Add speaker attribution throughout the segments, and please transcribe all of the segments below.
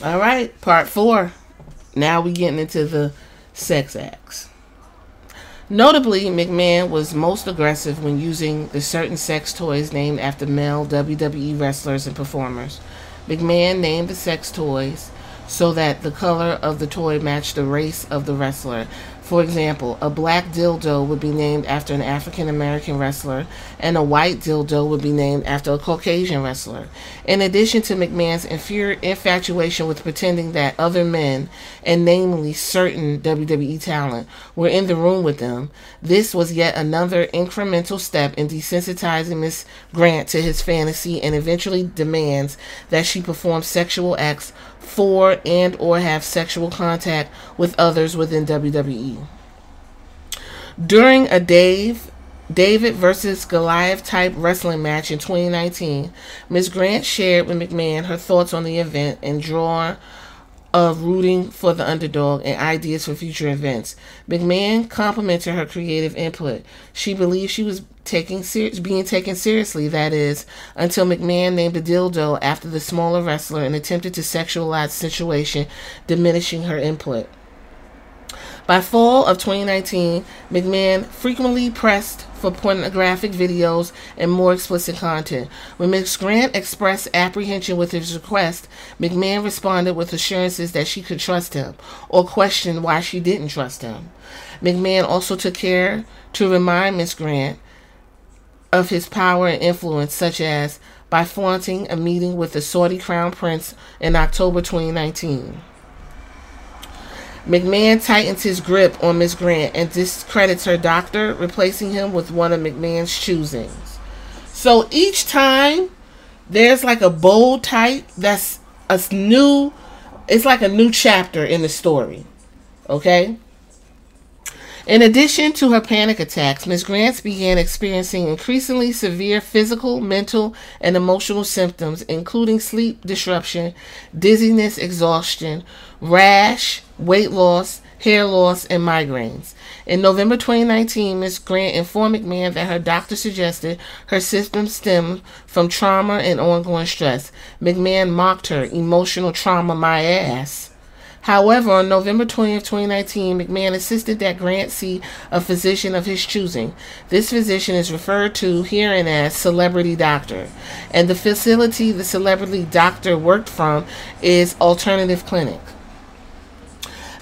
Speaker 1: All right, part four. Now we getting into the sex acts. Notably, McMahon was most aggressive when using the certain sex toys named after male WWE wrestlers and performers. McMahon named the sex toys so that the color of the toy matched the race of the wrestler. For example, a black dildo would be named after an African American wrestler, and a white dildo would be named after a Caucasian wrestler. In addition to McMahon's infatuation with pretending that other men, and namely certain WWE talent, were in the room with them, this was yet another incremental step in desensitizing Miss Grant to his fantasy and eventually demands that she perform sexual acts for and or have sexual contact with others within WWE. During a Dave David versus Goliath type wrestling match in 2019, Ms. Grant shared with McMahon her thoughts on the event and draw of rooting for the underdog and ideas for future events. McMahon complimented her creative input. She believed she was taking ser- being taken seriously, that is, until McMahon named a dildo after the smaller wrestler and attempted to sexualize the situation, diminishing her input. By fall of 2019, McMahon frequently pressed for pornographic videos and more explicit content. When Ms. Grant expressed apprehension with his request, McMahon responded with assurances that she could trust him, or questioned why she didn't trust him. McMahon also took care to remind Ms. Grant of his power and influence, such as by flaunting a meeting with the Saudi Crown Prince in October 2019. McMahon tightens his grip on Miss Grant and discredits her doctor, replacing him with one of McMahon's choosings. So each time there's like a bold type that's a new, it's like a new chapter in the story. Okay? In addition to her panic attacks, Ms. Grants began experiencing increasingly severe physical, mental, and emotional symptoms, including sleep disruption, dizziness, exhaustion, rash, weight loss, hair loss, and migraines. In November 2019, Ms. Grant informed McMahon that her doctor suggested her symptoms stem from trauma and ongoing stress. McMahon mocked her, emotional trauma my ass. However, on November 20th, 2019, McMahon insisted that Grant see a physician of his choosing. This physician is referred to herein as celebrity doctor, and the facility the celebrity doctor worked from is Alternative Clinic.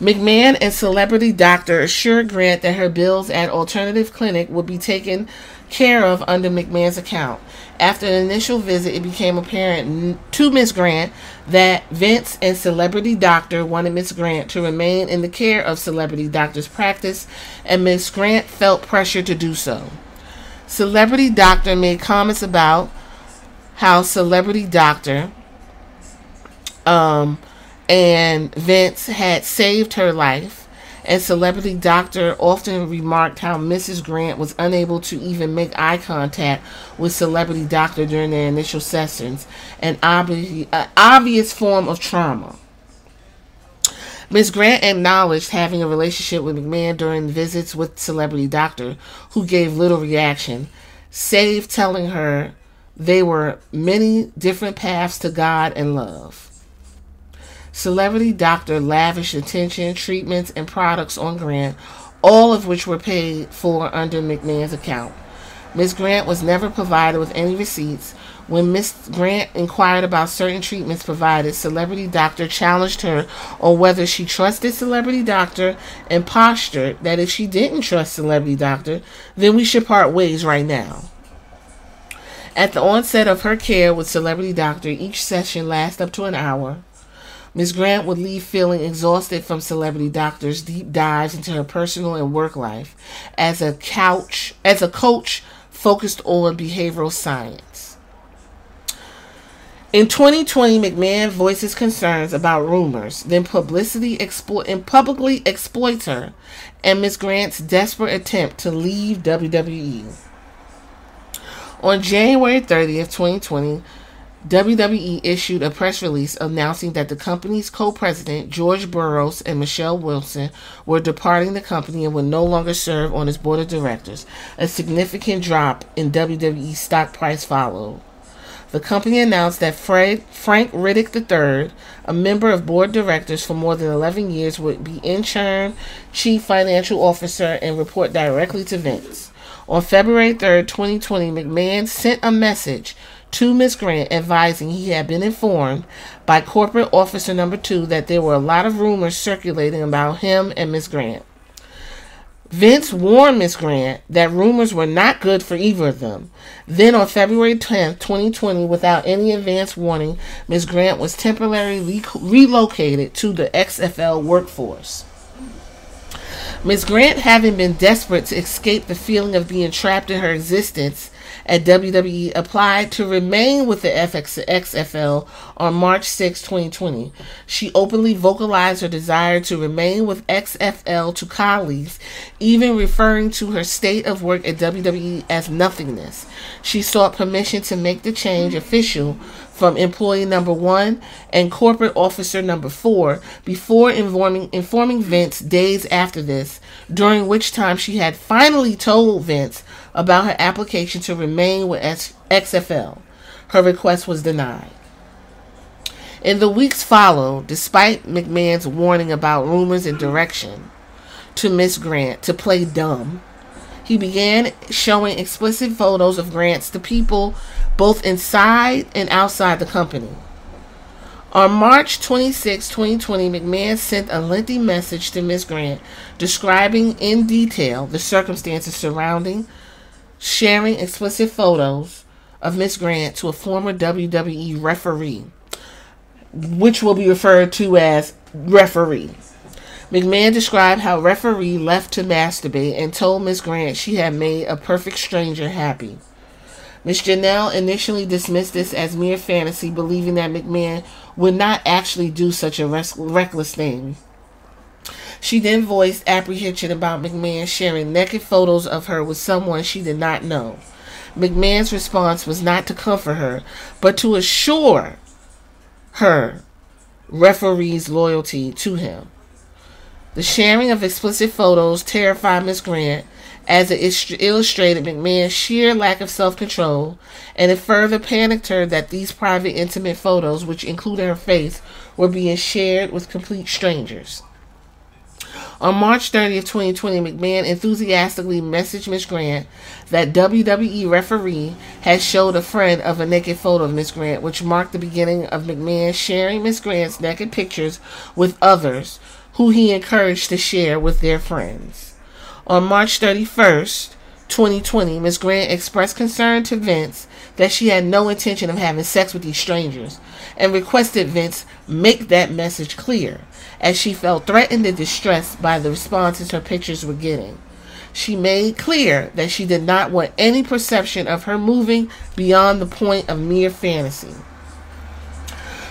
Speaker 1: McMahon and celebrity doctor assured Grant that her bills at Alternative Clinic would be taken care of under McMahon's account. After an initial visit, it became apparent to Miss Grant that Vince and Celebrity Doctor wanted Miss Grant to remain in the care of Celebrity Doctor's practice, and Miss Grant felt pressure to do so. Celebrity Doctor made comments about how Celebrity Doctor um, and Vince had saved her life. And celebrity doctor often remarked how Mrs. Grant was unable to even make eye contact with celebrity doctor during their initial sessions, an obvious, form of trauma. Ms. Grant acknowledged having a relationship with McMahon during visits with celebrity doctor, who gave little reaction, save telling her they were many different paths to God and love. Celebrity Doctor lavished attention, treatments, and products on Grant, all of which were paid for under McMahon's account. Miss Grant was never provided with any receipts. When Miss Grant inquired about certain treatments provided, Celebrity Doctor challenged her on whether she trusted Celebrity Doctor and postured that if she didn't trust Celebrity Doctor, then we should part ways right now. At the onset of her care with Celebrity Doctor, each session lasted up to an hour. Ms. Grant would leave feeling exhausted from Celebrity Doctor's deep dives into her personal and work life as a couch as a coach focused on behavioral science. In 2020, McMahon voices concerns about rumors, then publicity exploit and publicly exploits her and Ms. Grant's desperate attempt to leave WWE. On January 30th, 2020, WWE issued a press release announcing that the company's co president, George Barrios, and Michelle Wilson were departing the company and would no longer serve on its board of directors. A significant drop in WWE stock price followed. the company announced that Fred, Frank Riddick III, a member of board directors for more than 11 years, would be interim chief financial officer and report directly to Vince. On February 3, 2020, McMahon sent a message to Ms. Grant advising he had been informed by corporate officer number two that there were a lot of rumors circulating about him and Ms. Grant. Vince warned Ms. Grant that rumors were not good for either of them. Then on February 10th, 2020, without any advance warning, Ms. Grant was temporarily relocated to the XFL workforce. Ms. Grant, having been desperate to escape the feeling of being trapped in her existence at WWE, applied to remain with the FX- XFL on March 6, 2020. She openly vocalized her desire to remain with XFL to colleagues, even referring to her state of work at WWE as nothingness. She sought permission to make the change official from employee number one and corporate officer number four before informing, informing Vince days after this, during which time she had finally told Vince about her application to remain with XFL. Her request was denied. In the weeks followed, despite McMahon's warning about rumors and direction to Miss Grant to play dumb, he began showing explicit photos of Grants to people both inside and outside the company. On March 26, 2020, McMahon sent a lengthy message to Ms. Grant describing in detail the circumstances surrounding sharing explicit photos of Ms. Grant to a former WWE referee, which will be referred to as referee. McMahon described how referee left to masturbate and told Ms. Grant she had made a perfect stranger happy. Miss Janel initially dismissed this as mere fantasy, believing that McMahon would not actually do such a reckless thing. She then voiced apprehension about McMahon sharing naked photos of her with someone she did not know. McMahon's response was not to comfort her, but to assure her referee's loyalty to him. The sharing of explicit photos terrified Miss Grant as it illustrated McMahon's sheer lack of self control, and it further panicked her that these private, intimate photos, which included her face, were being shared with complete strangers. On March 30th, 2020, McMahon enthusiastically messaged Miss Grant that WWE referee had showed a friend of a naked photo of Miss Grant, which marked the beginning of McMahon sharing Miss Grant's naked pictures with others who he encouraged to share with their friends. On March 31st, 2020, Ms. Grant expressed concern to Vince that she had no intention of having sex with these strangers and requested Vince make that message clear as she felt threatened and distressed by the responses her pictures were getting. She made clear that she did not want any perception of her moving beyond the point of mere fantasy.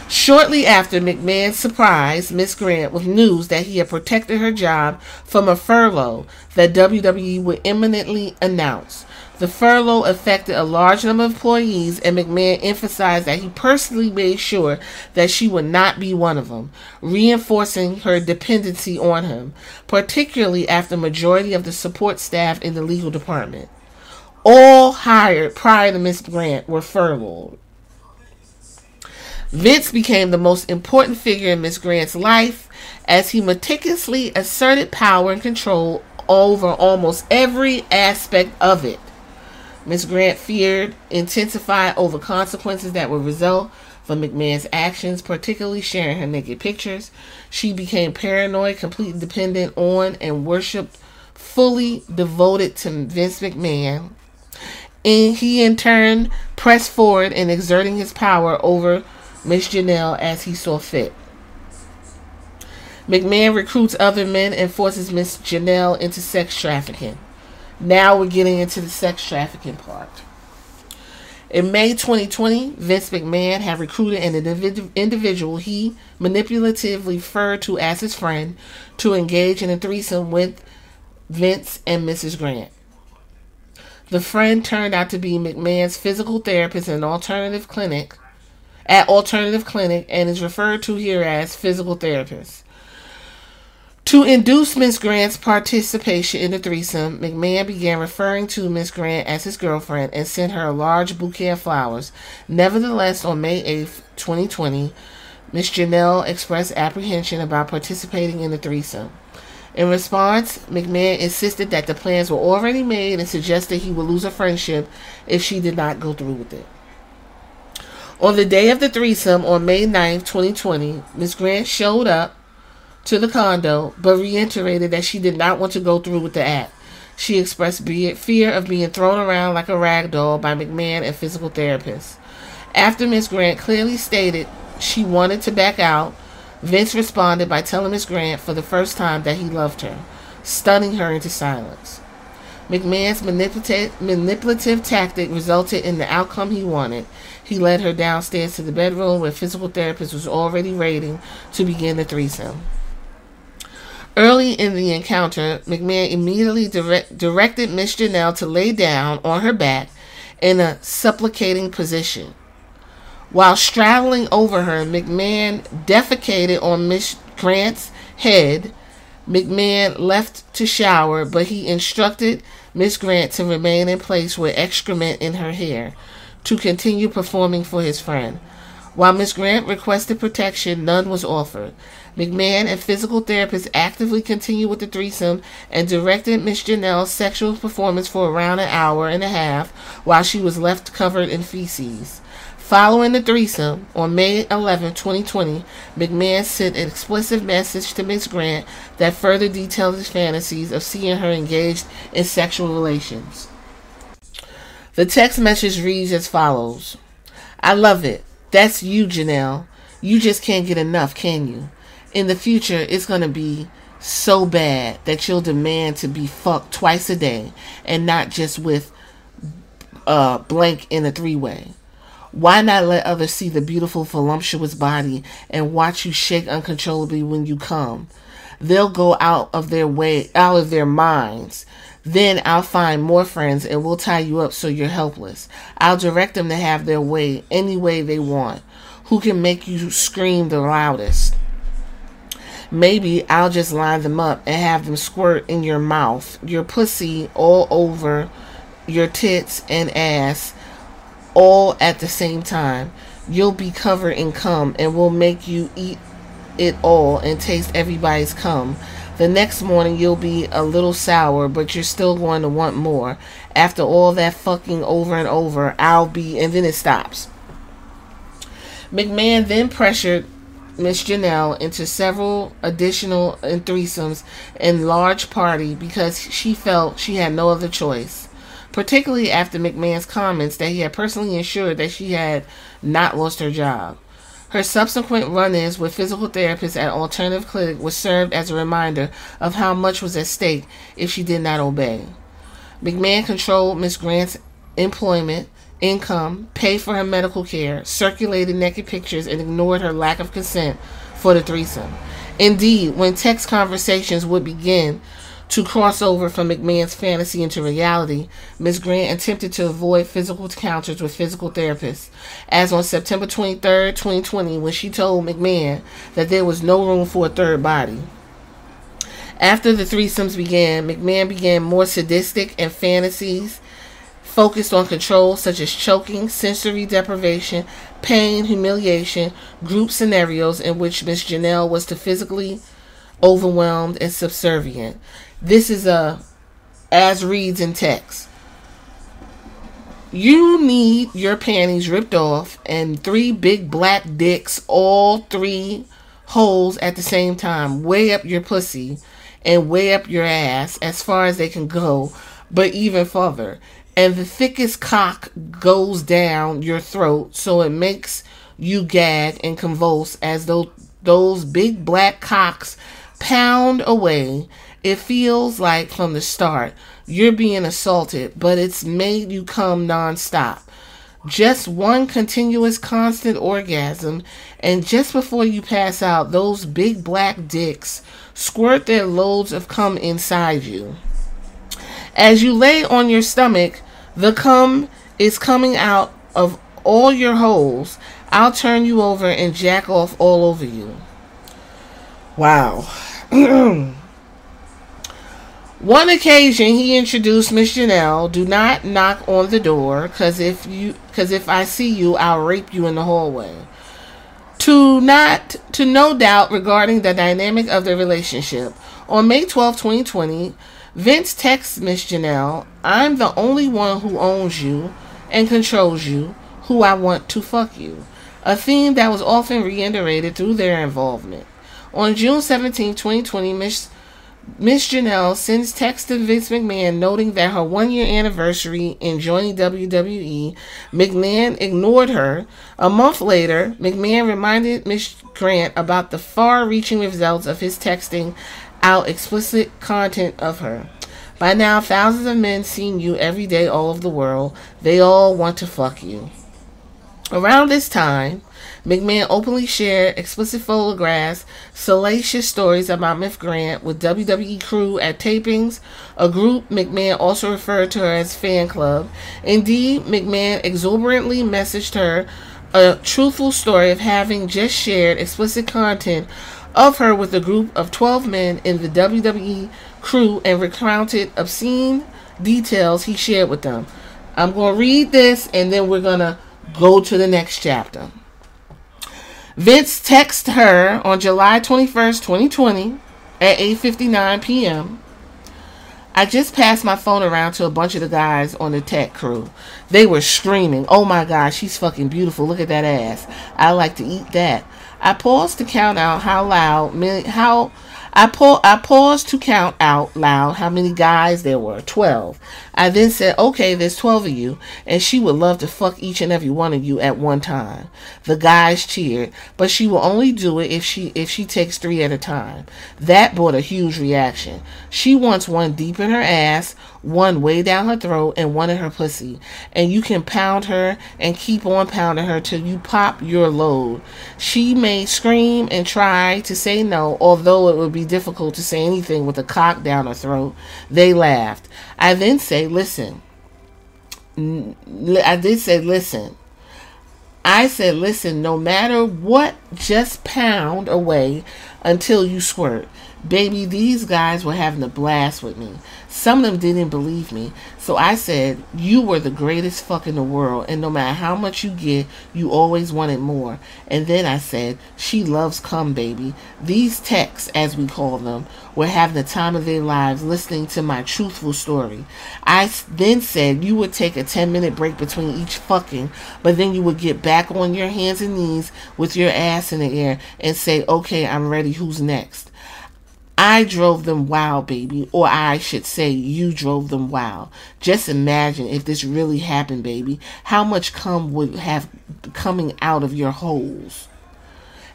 Speaker 1: Shortly after, McMahon surprised Miss Grant with news that he had protected her job from a furlough that WWE would imminently announce. The furlough affected a large number of employees, and McMahon emphasized that he personally made sure that she would not be one of them, reinforcing her dependency on him, particularly after the majority of the support staff in the legal department, all hired prior to Miss Grant, were furloughed. Vince became the most important figure in Miss Grant's life as he meticulously asserted power and control over almost every aspect of it. Miss Grant feared intensified over consequences that would result from McMahon's actions, particularly sharing her naked pictures. She became paranoid, completely dependent on, and worshipped fully devoted to Vince McMahon. And he in turn pressed forward in exerting his power over Miss Janel as he saw fit. McMahon recruits other men and forces Miss Janel into sex trafficking. Now we're getting into the sex trafficking part. In May 2020, Vince McMahon had recruited an individual he manipulatively referred to as his friend to engage in a threesome with Vince and Mrs. Grant. The friend turned out to be McMahon's physical therapist in an alternative clinic at Alternative Clinic and is referred to here as physical therapist. To induce Miss Grant's participation in the threesome, McMahon began referring to Miss Grant as his girlfriend and sent her a large bouquet of flowers. Nevertheless, on May 8th, 2020, Miss Janel expressed apprehension about participating in the threesome. In response, McMahon insisted that the plans were already made and suggested he would lose a friendship if she did not go through with it. On the day of the threesome, on May 9th, 2020, Miss Grant showed up to the condo, but reiterated that she did not want to go through with the act. She expressed fear of being thrown around like a rag doll by McMahon and physical therapists. After Miss Grant clearly stated she wanted to back out, Vince responded by telling Miss Grant for the first time that he loved her, stunning her into silence. McMahon's manipulative, manipulative tactic resulted in the outcome he wanted. He led her downstairs to the bedroom where physical therapist was already waiting to begin the threesome. Early in the encounter, McMahon immediately direct, directed Miss Janel to lay down on her back in a supplicating position. While straddling over her, McMahon defecated on Miss Grant's head. McMahon left to shower, but he instructed Miss Grant to remain in place with excrement in her hair to continue performing for his friend. While Miss Grant requested protection, none was offered. McMahon and physical therapists actively continued with the threesome and directed Miss Janel's sexual performance for around an hour and a half while she was left covered in feces. Following the threesome, on May 11, 2020, McMahon sent an explicit message to Miss Grant that further detailed his fantasies of seeing her engaged in sexual relations. The text message reads as follows I love it. That's you, Janel. You just can't get enough, can you? In the future, it's going to be so bad that you'll demand to be fucked twice a day and not just with uh, blank in a three way. Why not let others see the beautiful, voluptuous body and watch you shake uncontrollably when you come? They'll go out of their way, out of their minds. Then I'll find more friends and we'll tie you up so you're helpless. I'll direct them to have their way any way they want. Who can make you scream the loudest? Maybe I'll just line them up and have them squirt in your mouth, your pussy all over your tits and ass all at the same time. You'll be covered in cum and we'll make you eat it all and taste everybody's cum. The next morning you'll be a little sour, but you're still going to want more. After all that fucking over and over, I'll be, and then it stops. McMahon then pressured Miss Janel into several additional and threesomes and large party because she felt she had no other choice. Particularly after McMahon's comments that he had personally ensured that she had not lost her job. Her subsequent run-ins with physical therapists at Alternative Clinic was served as a reminder of how much was at stake if she did not obey. McMahon controlled Miss Grant's employment, income, paid for her medical care, circulated naked pictures, and ignored her lack of consent for the threesome. Indeed, when text conversations would begin to cross over from McMahon's fantasy into reality, Ms. Grant attempted to avoid physical encounters with physical therapists, as on September 23, 2020, when she told McMahon that there was no room for a third body. After the threesomes began, McMahon began more sadistic and fantasies focused on control such as choking, sensory deprivation, pain, humiliation, group scenarios in which Miss Janel was to physically overwhelmed and subservient. This is a as reads in text. You need your panties ripped off and three big black dicks, all three holes at the same time, way up your pussy and way up your ass as far as they can go, but even further and the thickest cock goes down your throat so it makes you gag and convulse as though those big black cocks pound away. It feels like from the start you're being assaulted, but it's made you come nonstop. Just one continuous constant orgasm, and just before you pass out, those big black dicks squirt their loads of cum inside you. As you lay on your stomach, the cum is coming out of all your holes. I'll turn you over and jack off all over you. Wow. One occasion, he introduced Miss Janel. Do not knock on the door, cause if you, cause if I see you, I'll rape you in the hallway. To not, to no doubt regarding the dynamic of their relationship. On May 12, 2020, Vince texts Miss Janel, "I'm the only one who owns you and controls you, who I want to fuck you." A theme that was often reiterated through their involvement. On June 17, 2020, Miss Miss Janel sends text to Vince McMahon noting that her one year anniversary in joining WWE, McMahon ignored her. A month later, McMahon reminded Miss Grant about the far reaching results of his texting out explicit content of her. By now, thousands of men seeing you every day all over the world. They all want to fuck you. Around this time, McMahon openly shared explicit photographs, salacious stories about Miss Grant with WWE crew at tapings, a group McMahon also referred to her as fan club. Indeed, McMahon exuberantly messaged her a truthful story of having just shared explicit content of her with a group of 12 men in the WWE crew and recounted obscene details he shared with them. I'm going to read this and then we're going to go to the next chapter. Vince texted her on July 21st, 2020 at 8:59 p.m. I just passed my phone around to a bunch of the guys on the tech crew. They were screaming, "Oh my god, she's fucking beautiful. Look at that ass. I like to eat that." I paused to count out how loud how I, pa- I paused to count out loud how many guys there were 12. I then said, Okay, there's 12 of you, and she would love to fuck each and every one of you at one time. The guys cheered, but she will only do it if she if she takes three at a time. That brought a huge reaction. She wants one deep in her ass, one way down her throat, and one in her pussy. And you can pound her and keep on pounding her till you pop your load. She may scream and try to say no, although it would be difficult to say anything with a cock down her throat. They laughed. I then say, listen. I did say, listen. I said, listen, no matter what, just pound away until you squirt. Baby, these guys were having a blast with me. Some of them didn't believe me. So I said, You were the greatest fuck in the world, and no matter how much you get, you always wanted more. And then I said, She loves cum, baby. These texts, as we call them, were having the time of their lives listening to my truthful story. I then said, You would take a 10 minute break between each fucking, but then you would get back on your hands and knees with your ass in the air and say, Okay, I'm ready. Who's next? I drove them wild, baby. Or I should say, you drove them wild. Just imagine if this really happened, baby. How much cum would have coming out of your holes?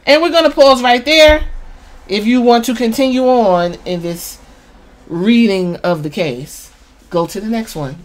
Speaker 1: And we're going to pause right there. If you want to continue on in this reading of the case, go to the next one.